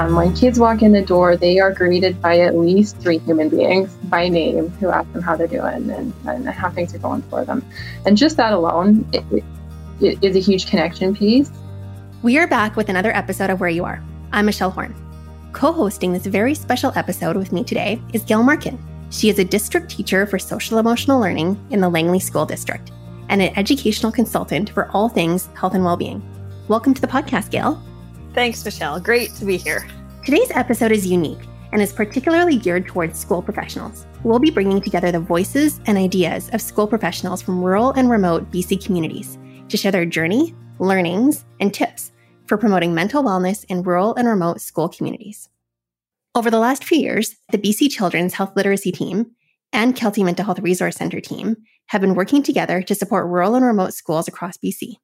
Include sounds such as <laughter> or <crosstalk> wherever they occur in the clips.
Um, when kids walk in the door, they are greeted by at least three human beings by name who ask them how they're doing and, and how things are going for them. And just that alone it, it is a huge connection piece. We are back with another episode of Where You Are. I'm Michelle Horn. Co hosting this very special episode with me today is Gail Markin. She is a district teacher for social emotional learning in the Langley School District and an educational consultant for all things health and well being. Welcome to the podcast, Gail. Thanks, Michelle. Great to be here. Today's episode is unique and is particularly geared towards school professionals. We'll be bringing together the voices and ideas of school professionals from rural and remote BC communities to share their journey, learnings, and tips for promoting mental wellness in rural and remote school communities. Over the last few years, the BC Children's Health Literacy Team and Kelty Mental Health Resource Center team have been working together to support rural and remote schools across BC.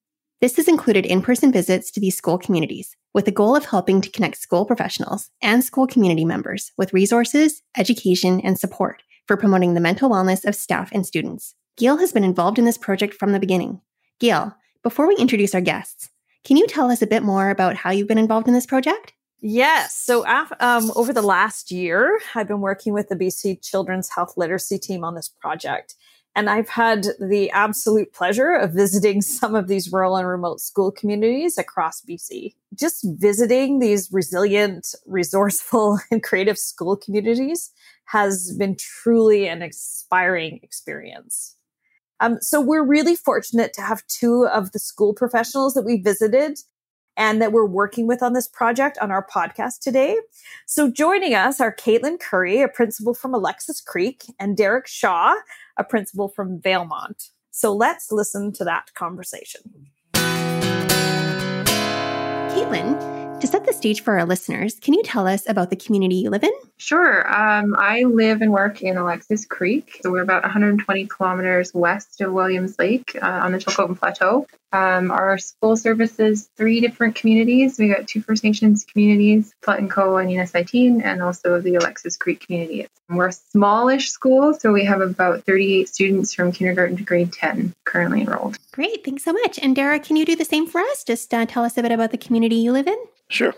This has included in person visits to these school communities with the goal of helping to connect school professionals and school community members with resources, education, and support for promoting the mental wellness of staff and students. Gail has been involved in this project from the beginning. Gail, before we introduce our guests, can you tell us a bit more about how you've been involved in this project? Yes. So, um, over the last year, I've been working with the BC Children's Health Literacy team on this project. And I've had the absolute pleasure of visiting <laughs> some of these rural and remote school communities across BC. Just visiting these resilient, resourceful, <laughs> and creative school communities has been truly an inspiring experience. Um, so we're really fortunate to have two of the school professionals that we visited and that we're working with on this project on our podcast today. So joining us are Caitlin Curry, a principal from Alexis Creek, and Derek Shaw, a principal from Valemount. So let's listen to that conversation. Caitlin, to set the stage for our listeners, can you tell us about the community you live in? Sure. Um, I live and work in Alexis Creek. So we're about 120 kilometers west of Williams Lake uh, on the Chilcotin Plateau. Um, our school services three different communities. We got two First Nations communities, Tl'etinqox and Yunesit'in, and also the Alexis Creek community. We're a smallish school, so we have about 38 students from kindergarten to grade 10 currently enrolled. Great, thanks so much. And Derek, can you do the same for us? Just uh, tell us a bit about the community you live in. Sure.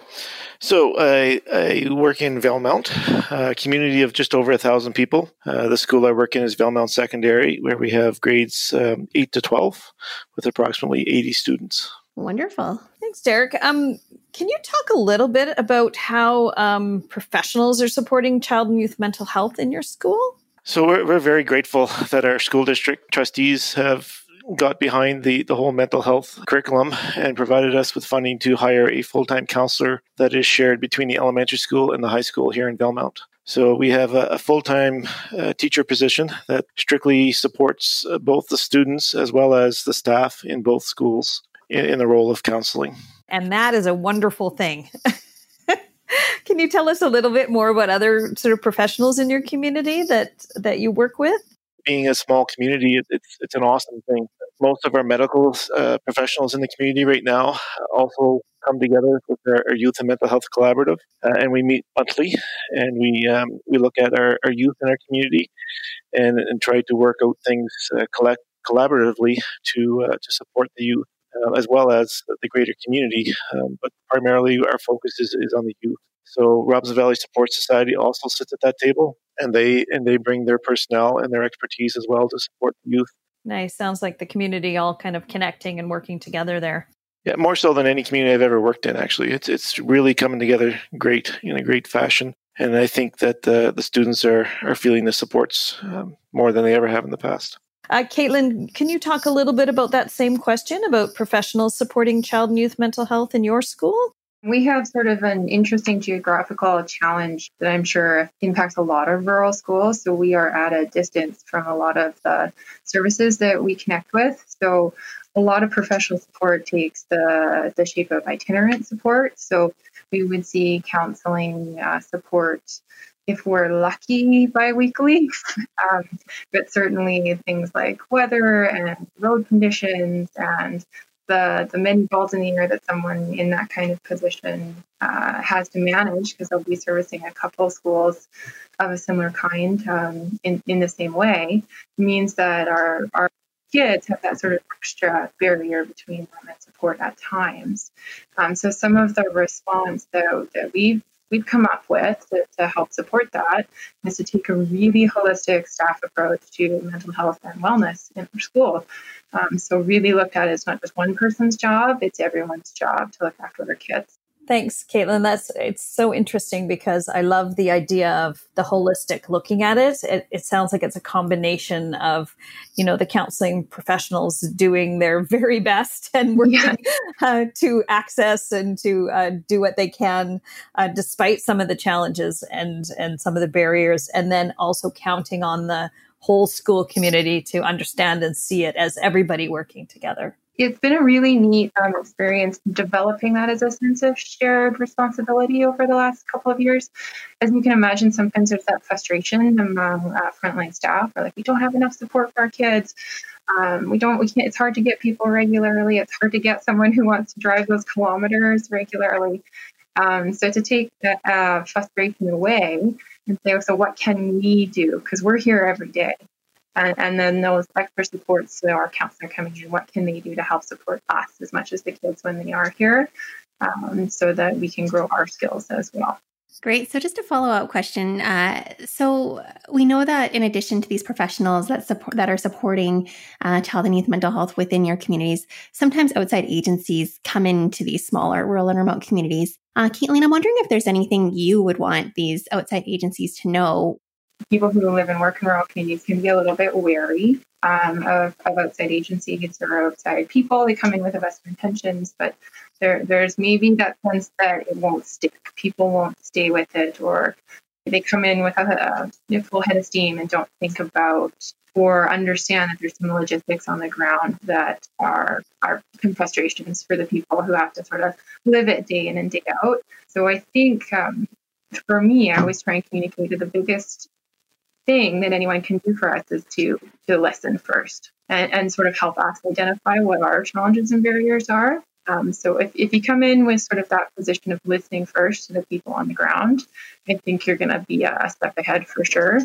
So I, I work in Valemount, a community of just over a thousand people. Uh, the school I work in is Valemount Secondary, where we have grades um, eight to twelve, with approximately eighty students. Wonderful. Thanks, Derek. Um, can you talk a little bit about how um, professionals are supporting child and youth mental health in your school? So we're, we're very grateful that our school district trustees have got behind the, the whole mental health curriculum and provided us with funding to hire a full time counselor that is shared between the elementary school and the high school here in Valemount. So we have a, a full time uh, teacher position that strictly supports uh, both the students as well as the staff in both schools in, in the role of counseling. And that is a wonderful thing. <laughs> Can you tell us a little bit more about other sort of professionals in your community that that you work with? Being a small community, it's it's an awesome thing most of our medical uh, professionals in the community right now also come together with our, our youth and mental health collaborative, uh, and we meet monthly, and we um, we look at our, our youth in our community, and and try to work out things uh, collect collaboratively to uh, to support the youth uh, as well as the greater community. Um, but primarily, our focus is, is on the youth. So Robson Valley Support Society also sits at that table, and they and they bring their personnel and their expertise as well to support youth Nice. Sounds like the community all kind of connecting and working together there. Yeah, more so than any community I've ever worked in. Actually, it's it's really coming together great in a great fashion, and I think that the the students are are feeling the supports um, more than they ever have in the past. Uh, Caitlin, can you talk a little bit about that same question about professionals supporting child and youth mental health in your school? We have sort of an interesting geographical challenge that I'm sure impacts a lot of rural schools. So we are at a distance from a lot of the services that we connect with. So a lot of professional support takes the, the shape of itinerant support. So we would see counseling uh, support if we're lucky biweekly, <laughs> um, but certainly things like weather and road conditions and the the many balls in the air that someone in that kind of position uh, has to manage because they'll be servicing a couple schools of a similar kind um, in in the same way means that our our kids have that sort of extra barrier between them and support at times. Um, so some of the response though that we've we've come up with to, to help support that is to take a really holistic staff approach to mental health and wellness in our school. Um, so really looked at as not just one person's job, it's everyone's job to look after their kids. Thanks, Caitlin. That's it's so interesting because I love the idea of the holistic looking at it. It, it sounds like it's a combination of, you know, the counseling professionals doing their <laughs> very best and working yeah. uh, to access and to uh, do what they can, uh, despite some of the challenges and and some of the barriers, and then also counting on the whole school community to understand and see it as everybody working together it's been a really neat um, experience developing that as a sense of shared responsibility over the last couple of years. As you can imagine, sometimes there's that frustration among uh, frontline staff, or like we don't have enough support for our kids. Um, we don't. We can't. It's hard to get people regularly. It's hard to get someone who wants to drive those kilometers regularly. Um, so to take that uh, frustration away and say, so what can we do? Because we're here every day. And, and then those extra supports, so our counselor coming in, what can they do to help support us as much as the kids when they are here, um, so that we can grow our skills as well. Great. So, just a follow up question. Uh, so, we know that in addition to these professionals that support that are supporting uh, child and youth mental health within your communities, sometimes outside agencies come into these smaller rural and remote communities. Uh, Caitlin, I'm wondering if there's anything you would want these outside agencies to know people who live and work in rural communities can be a little bit wary um, of, of outside agencies or outside people. They come in with the best intentions, but there, there's maybe that sense that it won't stick. People won't stay with it, or they come in with a, a full head of steam and don't think about or understand that there's some logistics on the ground that are are frustrations for the people who have to sort of live it day in and day out. So I think um, for me, I always try and communicate that the biggest thing that anyone can do for us is to to listen first and, and sort of help us identify what our challenges and barriers are. Um, so if, if you come in with sort of that position of listening first to the people on the ground, I think you're going to be a step ahead for sure.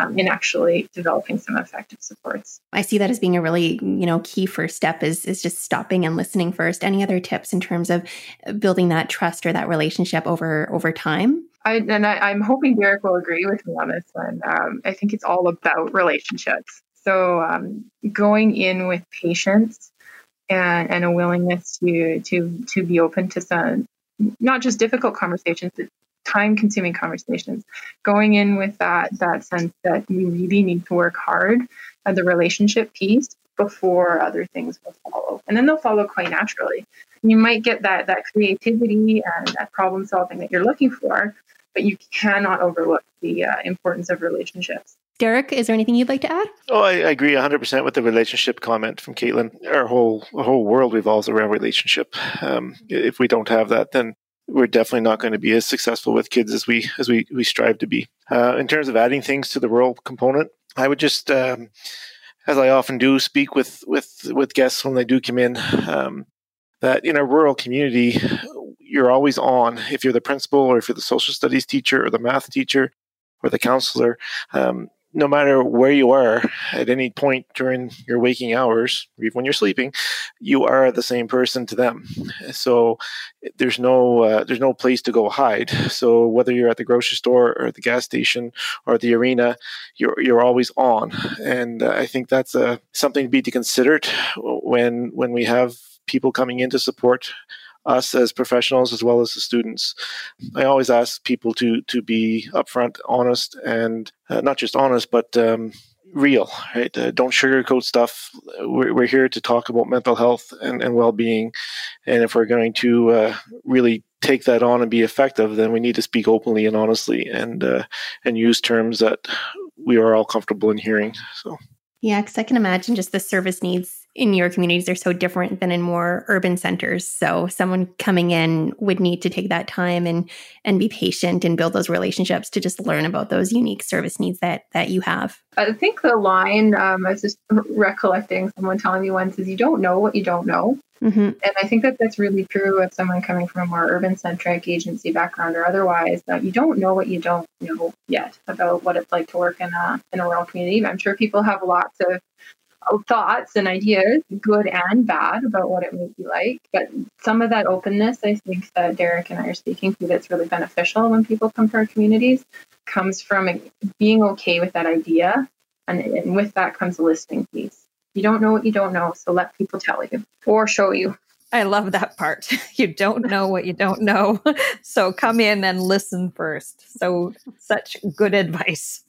Um, in actually developing some effective supports. I see that as being a really, you know, key first step is is just stopping and listening first. Any other tips in terms of building that trust or that relationship over over time? I, and I, am hoping Derek will agree with me on this one. Um, I think it's all about relationships. So um, going in with patience and, and a willingness to to to be open to some not just difficult conversations, but time consuming conversations. Going in with that that sense that you really need to work hard at the relationship piece before other things will follow. And then they'll follow quite naturally. You might get that that creativity and that problem solving that you're looking for, but you cannot overlook the uh, importance of relationships. Derek, is there anything you'd like to add? Oh, I, I agree 100% with the relationship comment from Caitlin. Our whole our whole world revolves around relationship. Um, if we don't have that, then we're definitely not going to be as successful with kids as we as we, we strive to be. Uh, in terms of adding things to the rural component, I would just, um, as I often do, speak with with with guests when they do come in. Um, that in a rural community, you're always on. If you're the principal, or if you're the social studies teacher, or the math teacher, or the counselor, um, no matter where you are at any point during your waking hours, even when you're sleeping, you are the same person to them. So there's no uh, there's no place to go hide. So whether you're at the grocery store or the gas station or the arena, you're you're always on. And uh, I think that's uh, something to be considered when when we have people coming in to support us as professionals as well as the students. I always ask people to to be upfront, honest, and uh, not just honest, but um, real. Right? Uh, don't sugarcoat stuff. We're, we're, here to talk about mental health and, and well being, and if we're going to uh, really take that on and be effective, then we need to speak openly and honestly, and uh, and use terms that we are all comfortable in hearing. So. Yeah, because I can imagine just the service needs in your communities are so different than in more urban centers. So someone coming in would need to take that time and and be patient and build those relationships to just learn about those unique service needs that that you have. I think the line um, I was just <laughs> recollecting someone telling me once is you don't know what you don't know. Mm-hmm. And I think that that's really true of someone coming from a more urban centric agency background or otherwise, that you don't know what you don't know yet about what it's like to work in a, in a rural community. I'm sure people have lots of thoughts and ideas, good and bad, about what it might be like. But some of that openness, I think that Derek and I are speaking to, that's really beneficial when people come to our communities, comes from being okay with that idea. And, and with that comes a listening piece. You don't know what you don't know, so let people tell you or show you. I love that part. <laughs> You don't know what you don't know. <laughs> So come in and listen first. So, such good advice.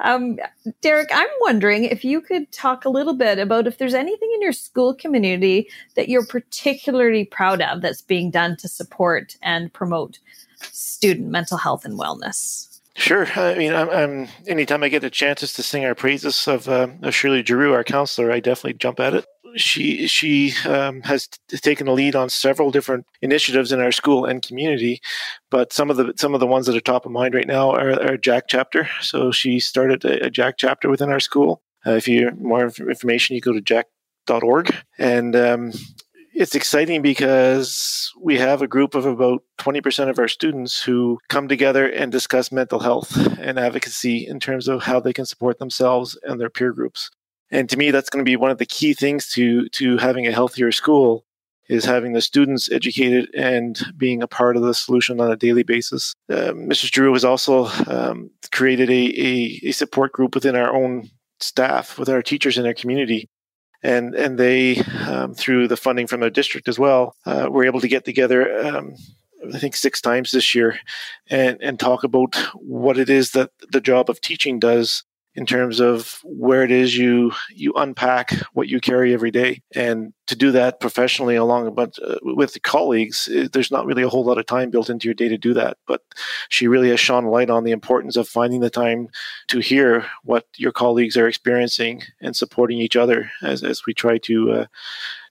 Um, Derek, I'm wondering if you could talk a little bit about if there's anything in your school community that you're particularly proud of that's being done to support and promote student mental health and wellness. Sure. I mean, I'm, I'm anytime I get the chances to sing our praises of, uh, of Shirley Giroux, our counselor, I definitely jump at it she she um, has t- taken a lead on several different initiatives in our school and community, but some of the some of the ones that are top of mind right now are, are Jack chapter. So she started a, a Jack chapter within our school. Uh, if you more information, you go to jack.org, and um, it's exciting because we have a group of about 20% of our students who come together and discuss mental health and advocacy in terms of how they can support themselves and their peer groups. And to me, that's going to be one of the key things to to having a healthier school is having the students educated and being a part of the solution on a daily basis. Uh, Mrs. Drew has also um, created a, a, a, support group within our own staff, with our teachers in our community. And, and they, um, through the funding from the district as well, uh, were able to get together um, I think six times this year and, and talk about what it is that the job of teaching does in terms of where it is you you unpack what you carry every day. And to do that professionally along but uh, with the colleagues it, there's not really a whole lot of time built into your day to do that. But she really has shone light on the importance of finding the time to hear what your colleagues are experiencing and supporting each other as, as we try to uh,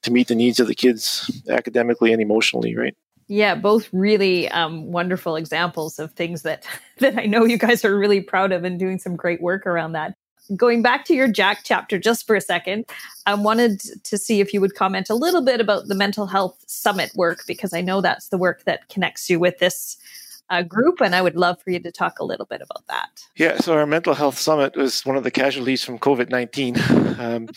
to meet the needs of the kids academically and emotionally right yeah, both really um, wonderful examples of things that <laughs> that I know you guys are really proud of and doing some great work around that. Going back to your Jack chapter just for a second, I wanted to see if you would comment a little bit about the mental health summit work because I know that's the work that connects you with this uh, group, and I would love for you to talk a little bit about that. Yeah, so our mental health summit was one of the casualties from COVID nineteen, <laughs> um,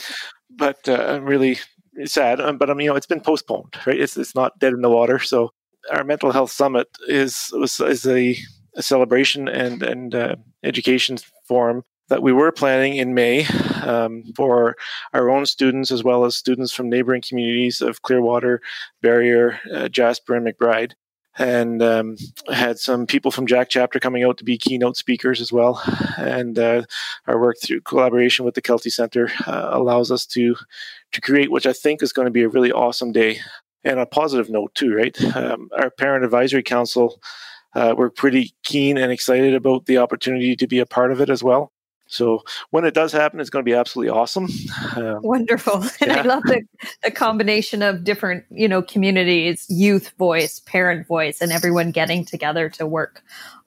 but uh, I'm really sad. Um, but I mean, you know, it's been postponed, right? It's it's not dead in the water. So our mental health summit is is a, a celebration and and uh, education forum that we were planning in May um, for our own students as well as students from neighboring communities of Clearwater, Barrier, uh, Jasper, and McBride. And um, had some people from Jack Chapter coming out to be keynote speakers as well. And uh, our work through collaboration with the Kelty Center uh, allows us to to create, which I think is going to be a really awesome day and a positive note too, right? Um, our parent advisory council, uh, we're pretty keen and excited about the opportunity to be a part of it as well. So when it does happen, it's going to be absolutely awesome. Um, Wonderful, <laughs> and yeah. I love the, the combination of different, you know, communities, youth voice, parent voice, and everyone getting together to work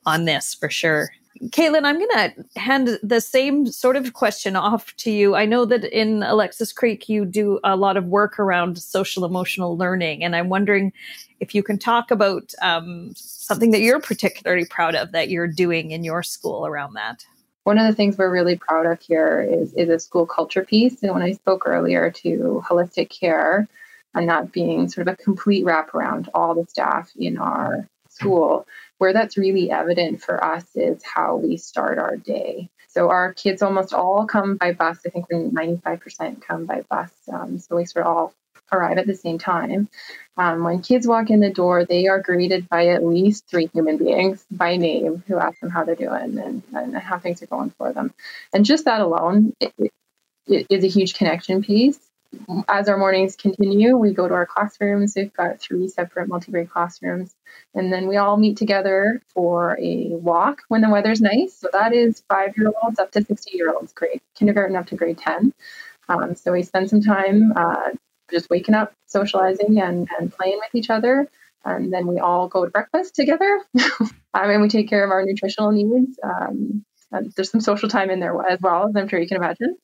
on this for sure. Caitlin, I'm going to hand the same sort of question off to you. I know that in Alexis Creek, you do a lot of work around social emotional learning, and I'm wondering if you can talk about um, something that you're particularly proud of that you're doing in your school around that. One of the things we're really proud of here is, is a school culture piece. And when I spoke earlier to holistic care and that being sort of a complete wraparound, all the staff in our school, where that's really evident for us is how we start our day. So our kids almost all come by bus. I think 95% come by bus. Um, so we sort of all arrive at the same time. Um, when kids walk in the door, they are greeted by at least three human beings by name who ask them how they're doing and, and how things are going for them. And just that alone it, it is a huge connection piece as our mornings continue, we go to our classrooms. We've got three separate multi-grade classrooms. And then we all meet together for a walk when the weather's nice. So that is five-year-olds up to 60-year-olds, grade kindergarten up to grade 10. Um, so we spend some time uh, just waking up, socializing, and, and playing with each other. And then we all go to breakfast together. <laughs> um, and we take care of our nutritional needs. Um, there's some social time in there as well, as I'm sure you can imagine.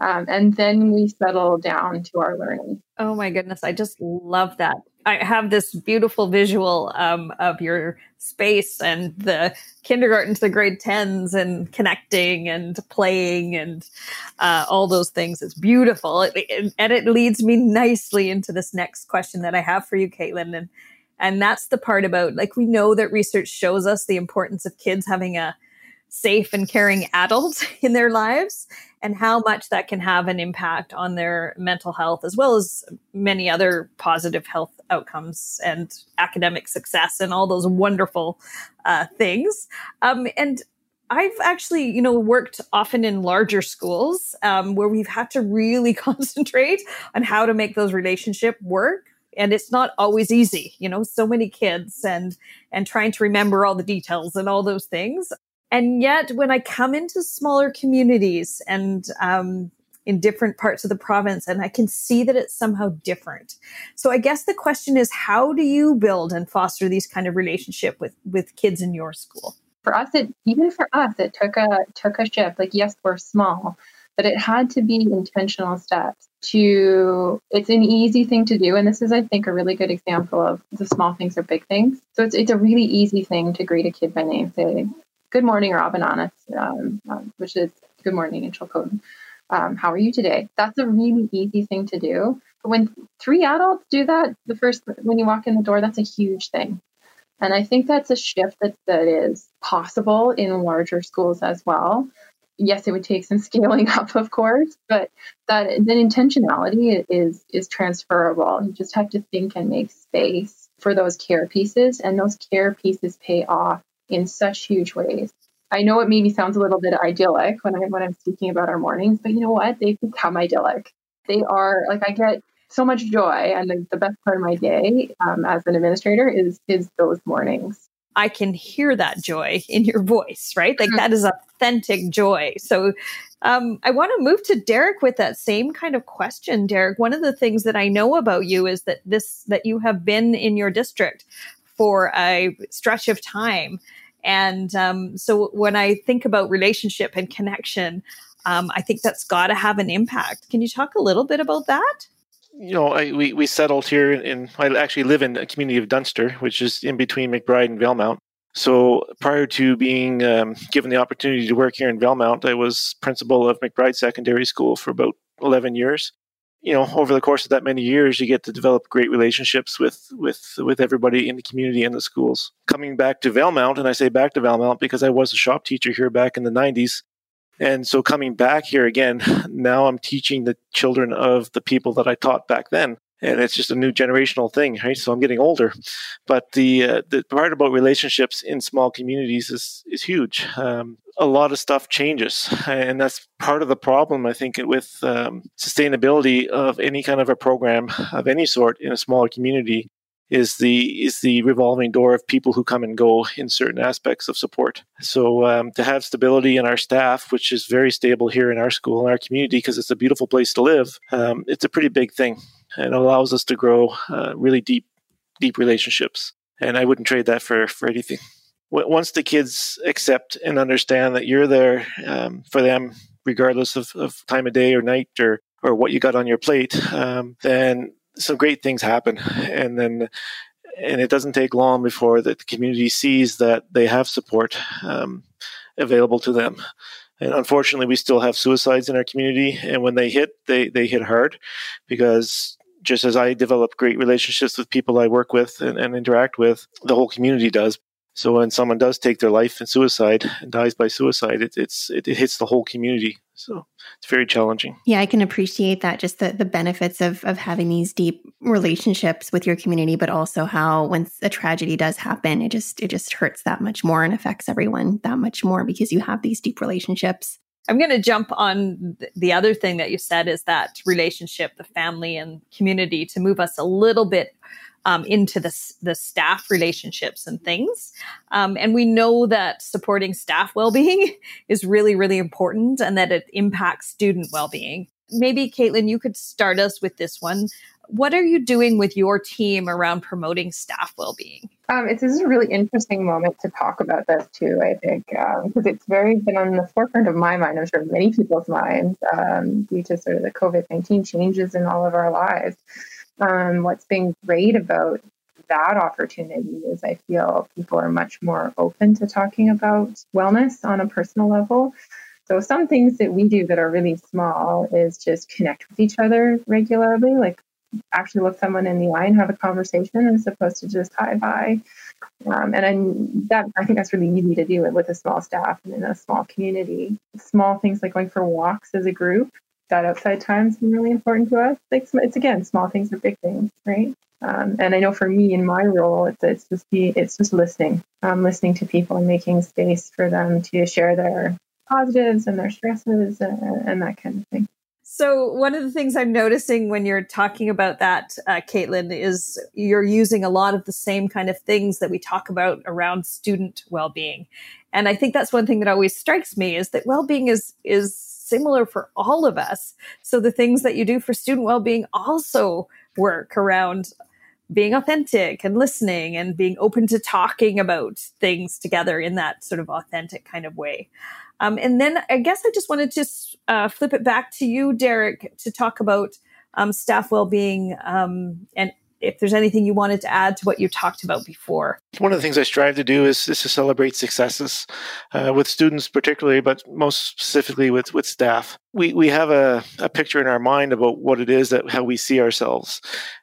Um, and then we settle down to our learning. Oh my goodness, I just love that. I have this beautiful visual um, of your space and the kindergarten to the grade 10s and connecting and playing and uh, all those things. It's beautiful. It, it, and it leads me nicely into this next question that I have for you, Caitlin. And, and that's the part about like, we know that research shows us the importance of kids having a safe and caring adult <laughs> in their lives and how much that can have an impact on their mental health as well as many other positive health outcomes and academic success and all those wonderful uh, things. Um, and I've actually, you know, worked often in larger schools um, where we've had to really <laughs> concentrate on how to make those relationship work. And it's not always easy you know so many kids and and trying to remember all the details and all those things and yet, when I come into smaller communities and um, in different parts of the province, and I can see that it's somehow different. So I guess the question is, how do you build and foster these kind of relationship with with kids in your school? For us, it even for us, it took a took a shift. Like, yes, we're small, but it had to be intentional steps to it's an easy thing to do and this is i think a really good example of the small things are big things so it's, it's a really easy thing to greet a kid by name say good morning Robin Honest, um, um, which is good morning in Chilcotin. Um, how are you today? That's a really easy thing to do. But when three adults do that, the first when you walk in the door, that's a huge thing. And I think that's a shift that, that is possible in larger schools as well. Yes, it would take some <laughs> scaling up, of course, but that then intentionality is is transferable. You just have to think and make space for those care pieces, and those care pieces pay off in such huge ways. I know it maybe sounds a little bit idyllic when I when I'm speaking about our mornings, but you know what? They've become idyllic. They are like I get so much joy, and the, the best part of my day um, as an administrator is is those mornings. I can hear that joy in your voice, right? Like that is authentic joy. So um, I want to move to Derek with that same kind of question. Derek, one of the things that I know about you is that this that you have been in your district for a stretch of time. And um, so when I think about relationship and connection, um, I think that's got to have an impact. Can you talk a little bit about that? You know, I, we, we settled here in, I actually live in a community of Dunster, which is in between McBride and Valemount. So prior to being um, given the opportunity to work here in Valemount, I was principal of McBride Secondary School for about 11 years you know over the course of that many years you get to develop great relationships with with with everybody in the community and the schools. Coming back to Valemount and I say back to Valemount because I was a shop teacher here back in the 90s and so coming back here again <laughs> now I'm teaching the children of the people that I taught back then and it's just a new generational thing, right? So I'm getting older, but the uh, the part about relationships in small communities is is huge. Um, a lot of stuff changes, <laughs> and that's part of the problem I think with um, sustainability of any kind of a program of any sort in a smaller community is the is the revolving door of people who come and go in certain aspects of support. So um, to have stability in our staff, which is very stable here in our school in our community, because it's a beautiful place to live, um, it's a pretty big thing and allows us to grow uh, really deep, deep relationships. And I wouldn't trade that for for anything. Once the kids accept and understand that you're there um, for them, regardless of, of time of day or night or or what you got on your plate, um, then some great things happen. And then and it doesn't take long before the community sees that they have support um, available to them. And unfortunately, we still have suicides in our community, and when they hit, they they hit hard because just as I develop great relationships with people I work with and, and interact with, the whole community does. So when someone does take their life in suicide and dies by suicide, it, it's it, it, hits the whole community. So it's very challenging. Yeah, I can appreciate that. Just the the benefits of of having these deep relationships with your community, but also how when a tragedy does happen, it just it just hurts that much more and affects everyone that much more because you have these deep relationships. I'm going to jump on the other thing that you said is that relationship, the family and community to move us a little bit um, into the, the staff relationships and things. Um, and we know that supporting staff well-being <laughs> is really, really important and that it impacts student well-being. Maybe Caitlin, you could start us with this one what are you doing with your team around promoting staff well-being? Um, it's this is a really interesting moment to talk about this too. I think because um, it's very been on the forefront of my mind. I'm sure many people's minds um, due to sort of the COVID nineteen changes in all of our lives. Um, what's been great about that opportunity is I feel people are much more open to talking about wellness on a personal level. So some things that we do that are really small is just connect with each other regularly, like actually look someone in the eye and have a conversation as opposed to just hi bye. Um, and I, that I think that's really easy to do it with a small staff and in a small community. Small things like going for walks as a group, that outside time has been really important to us. Like it's again, small things are big things, right? Um, and I know for me in my role, it's, it's just the, it's just listening, um, listening to people and making space for them to share their positives and their stresses and, and that kind of thing. So one of the things I'm noticing when you're talking about that, uh, Caitlin, is you're using a lot of the same kind of things that we talk about around student well-being, and I think that's one thing that always strikes me is that well-being is is similar for all of us. So the things that you do for student well-being also work around being authentic and listening and being open to talking about things together in that sort of authentic kind of way. Um, and then I guess I just wanted to uh, flip it back to you, Derek, to talk about um, staff well-being um, and if there's anything you wanted to add to what you talked about before. One of the things I strive to do is, is to celebrate successes uh, with students, particularly, but most specifically with, with staff. We, we have a, a picture in our mind about what it is that how we see ourselves.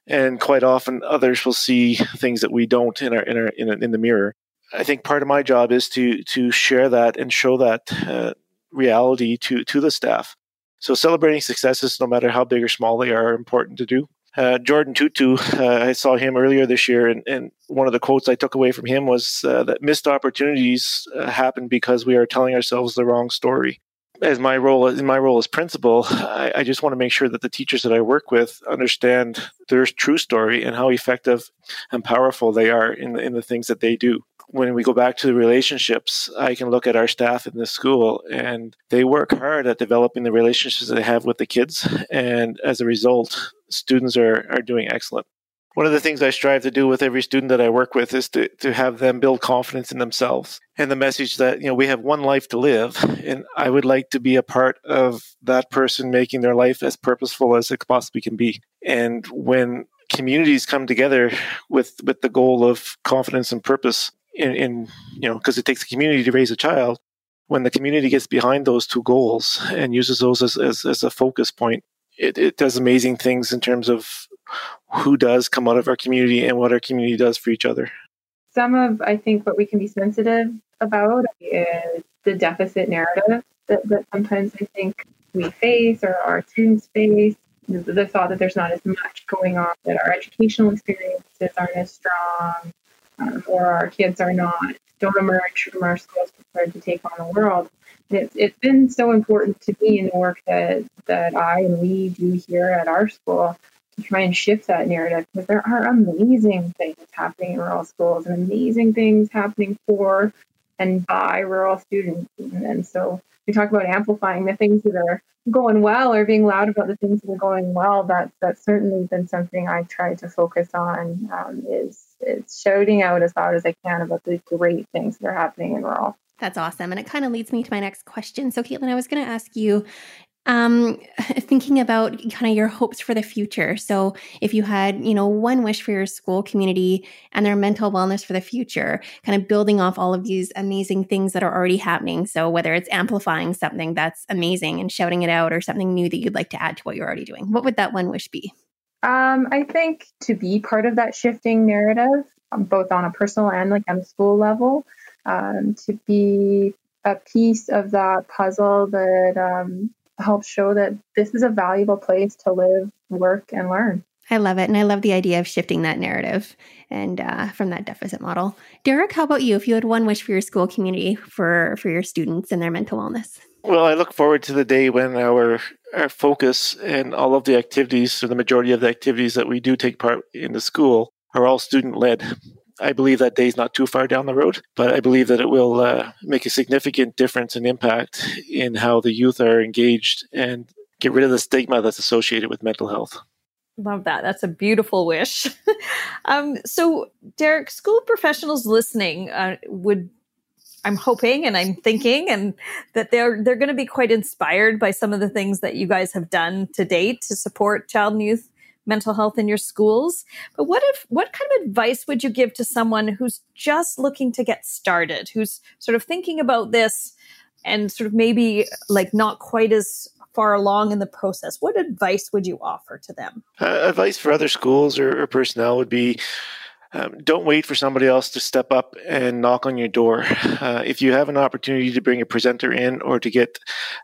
And quite often others will see things that we don't in our, in our, in, in the mirror. I think part of my job is to to share that and show that uh, reality to to the staff. So celebrating successes, no matter how big or small they are, are important to do. Uh, Jordan Tootoo, uh, I saw him earlier this year, and, and, one of the quotes I took away from him was uh, that missed opportunities uh, happen because we are telling ourselves the wrong story. As my role in my role as principal, I, I just want to make sure that the teachers that I work with understand their true story and how effective and powerful they are in the, in the things that they do when we go back to the relationships, I can look at our staff in this school and they work hard at developing the relationships they have with the kids. And as a result, students are, are doing excellent. One of the things I strive to do with every student that I work with is to, to have them build confidence in themselves and the message that, you know, we have one life to live. And I would like to be a part of that person making their life as purposeful as it possibly can be. And when communities come together with, with the goal of confidence and purpose, in, in you know because it takes a community to raise a child when the community gets behind those two goals and uses those as, as, as a focus point it, it does amazing things in terms of who does come out of our community and what our community does for each other some of i think what we can be sensitive about is the deficit narrative that, that sometimes i think we face or our students face the thought that there's not as much going on, that our educational experiences aren't as strong, um, or our kids are not don't emerge from our schools prepared to take on the world. It's, it's been so important to me in the work that that I and we do here at our school try and shift that narrative because there are amazing things happening in rural schools and amazing things happening for and by rural students. And, so we talk about amplifying the things that are going well or being loud about the things that are going well. That's that's certainly been something I try to focus on. Um, is is shouting out as loud as I can about the great things that are happening in rural. That's awesome. And it kind of leads me to my next question. So, Caitlin, I was going to ask you um <laughs> thinking about kind of your hopes for the future. So if you had you know one wish for your school community and their mental wellness for the future kind of building off all of these amazing things that are already happening. So whether it's amplifying something that's amazing and shouting it out or something new that you'd like to add to what you're already doing what would that one wish be? Um, I think to be part of that shifting narrative, um, both on a personal and like on a school level, um, to be a piece of that puzzle that um, helps show that this is a valuable place to live, work, and learn. I love it. And I love the idea of shifting that narrative and uh, from that deficit model. Derek, how about you? If you had one wish for your school community for, for your students and their mental wellness? Well, I look forward to the day when our our focus and all of the activities, or the majority of the activities that we do take part in the school, are all student led. I believe that day is not too far down the road, but I believe that it will uh, make a significant difference and impact in how the youth are engaged and get rid of the stigma that's associated with mental health. Love that. That's a beautiful wish. <laughs> um, so, Derek, school professionals listening uh, would I'm hoping and I'm thinking and that they're they're going to be quite inspired by some of the things that you guys have done to date to support child and youth mental health in your schools. But what if, what kind of advice would you give to someone who's just looking to get started, who's sort of thinking about this and sort of maybe like not quite as far along in the process? What advice would you offer to them? Uh, advice for other schools or, or personnel would be um, don't wait for somebody else to step up and knock on your door. <laughs> Uh, if you have an opportunity to bring a presenter in or to get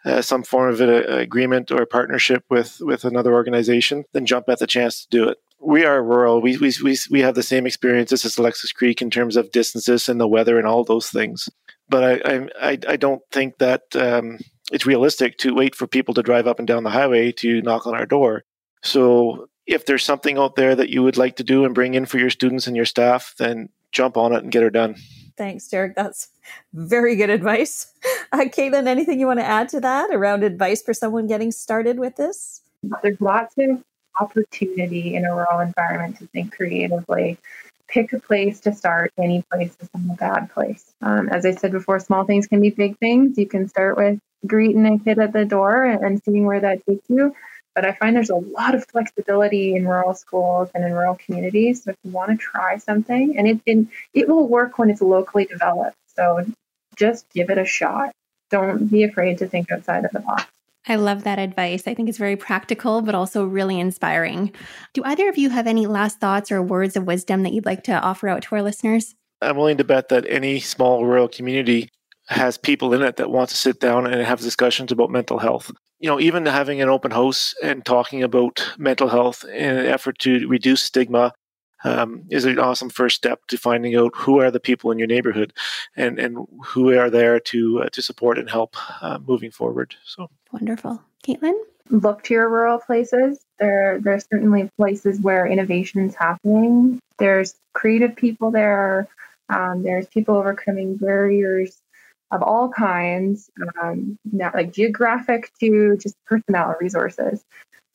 uh, some form of an agreement or a partnership with, with another organization, then jump at the chance to do it. We are rural. We, we, we, we have the same experiences as Alexis Creek in terms of distances and the weather and all those things. But I, I, I don't think that um, it's realistic to wait for people to drive up and down the highway to knock on our door. So if there's something out there that you would like to do and bring in for your students and your staff, then jump on it and get her done. Thanks, Derek. That's very good advice. <laughs> Uh, Caitlin, anything you want to add to that around advice for someone getting started with this? There's lots of opportunity in a rural environment to think creatively. Pick a place to start. Any place is not a bad place. Um, as I said before, small things can be big things. You can start with greeting a kid at the door and seeing where that takes you. But I find there's a lot of flexibility in rural schools and in rural communities. So if you want to try something, and it, it, it will work when it's locally developed. So just give it a shot. Don't be afraid to think outside of the box. I love that advice. I think it's very practical, but also really inspiring. Do either of you have any last thoughts or words of wisdom that you'd like to offer out to our listeners? I'm willing to bet that any small rural community has people in it that want to sit down and have discussions about mental health. You know, even having an open house and talking about mental health in an effort to reduce stigma um, is an awesome first step to finding out who are the people in your neighborhood and, and who are there to uh, to support and help uh, moving forward. So wonderful, Caitlin. Look to your rural places. There, there are certainly places where innovation is happening. There's creative people there. Um, there's people overcoming barriers of all kinds, um, not like geographic to just personnel resources.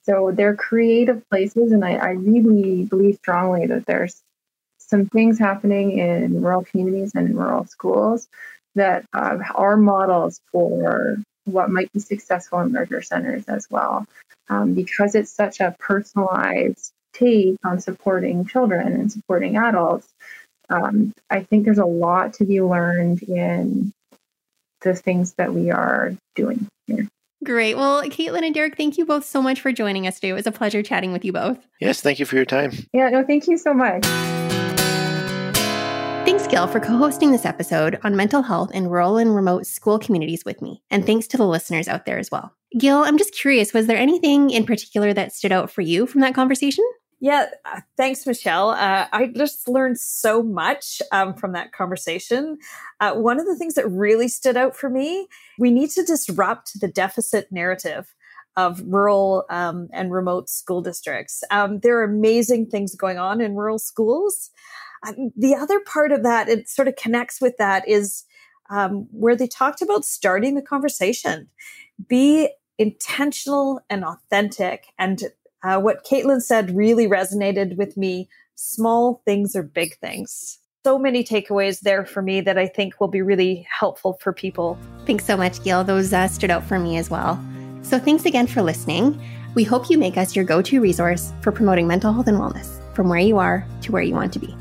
So they're creative places, and I, I really believe strongly that there's some things happening in rural communities and in rural schools that uh, are models for what might be successful in larger centers as well. Um, because it's such a personalized take on supporting children and supporting adults, um, I think there's a lot to be learned in the things that we are doing here. Great. Well, Caitlin and Derek, thank you both so much for joining us today. It was a pleasure chatting with you both. Yes, thank you for your time. Yeah, no, thank you so much. Thanks, Gail, for co hosting this episode on mental health in rural and remote school communities with me. And thanks to the listeners out there as well. Gail, I'm just curious, was there anything in particular that stood out for you from that conversation? Yeah, uh, thanks, Michelle. Uh, I just learned so much um, from that conversation. Uh, one of the things that really stood out for me, we need to disrupt the deficit narrative of rural um, and remote school districts. Um, there are amazing things going on in rural schools. Um, the other part of that, it sort of connects with that, is um, where they talked about starting the conversation. Be intentional and authentic and uh, what Caitlin said really resonated with me. Small things are big things. So many takeaways there for me that I think will be really helpful for people. Thanks so much, Gail. Those uh, stood out for me as well. So thanks again for listening. We hope you make us your go to resource for promoting mental health and wellness from where you are to where you want to be.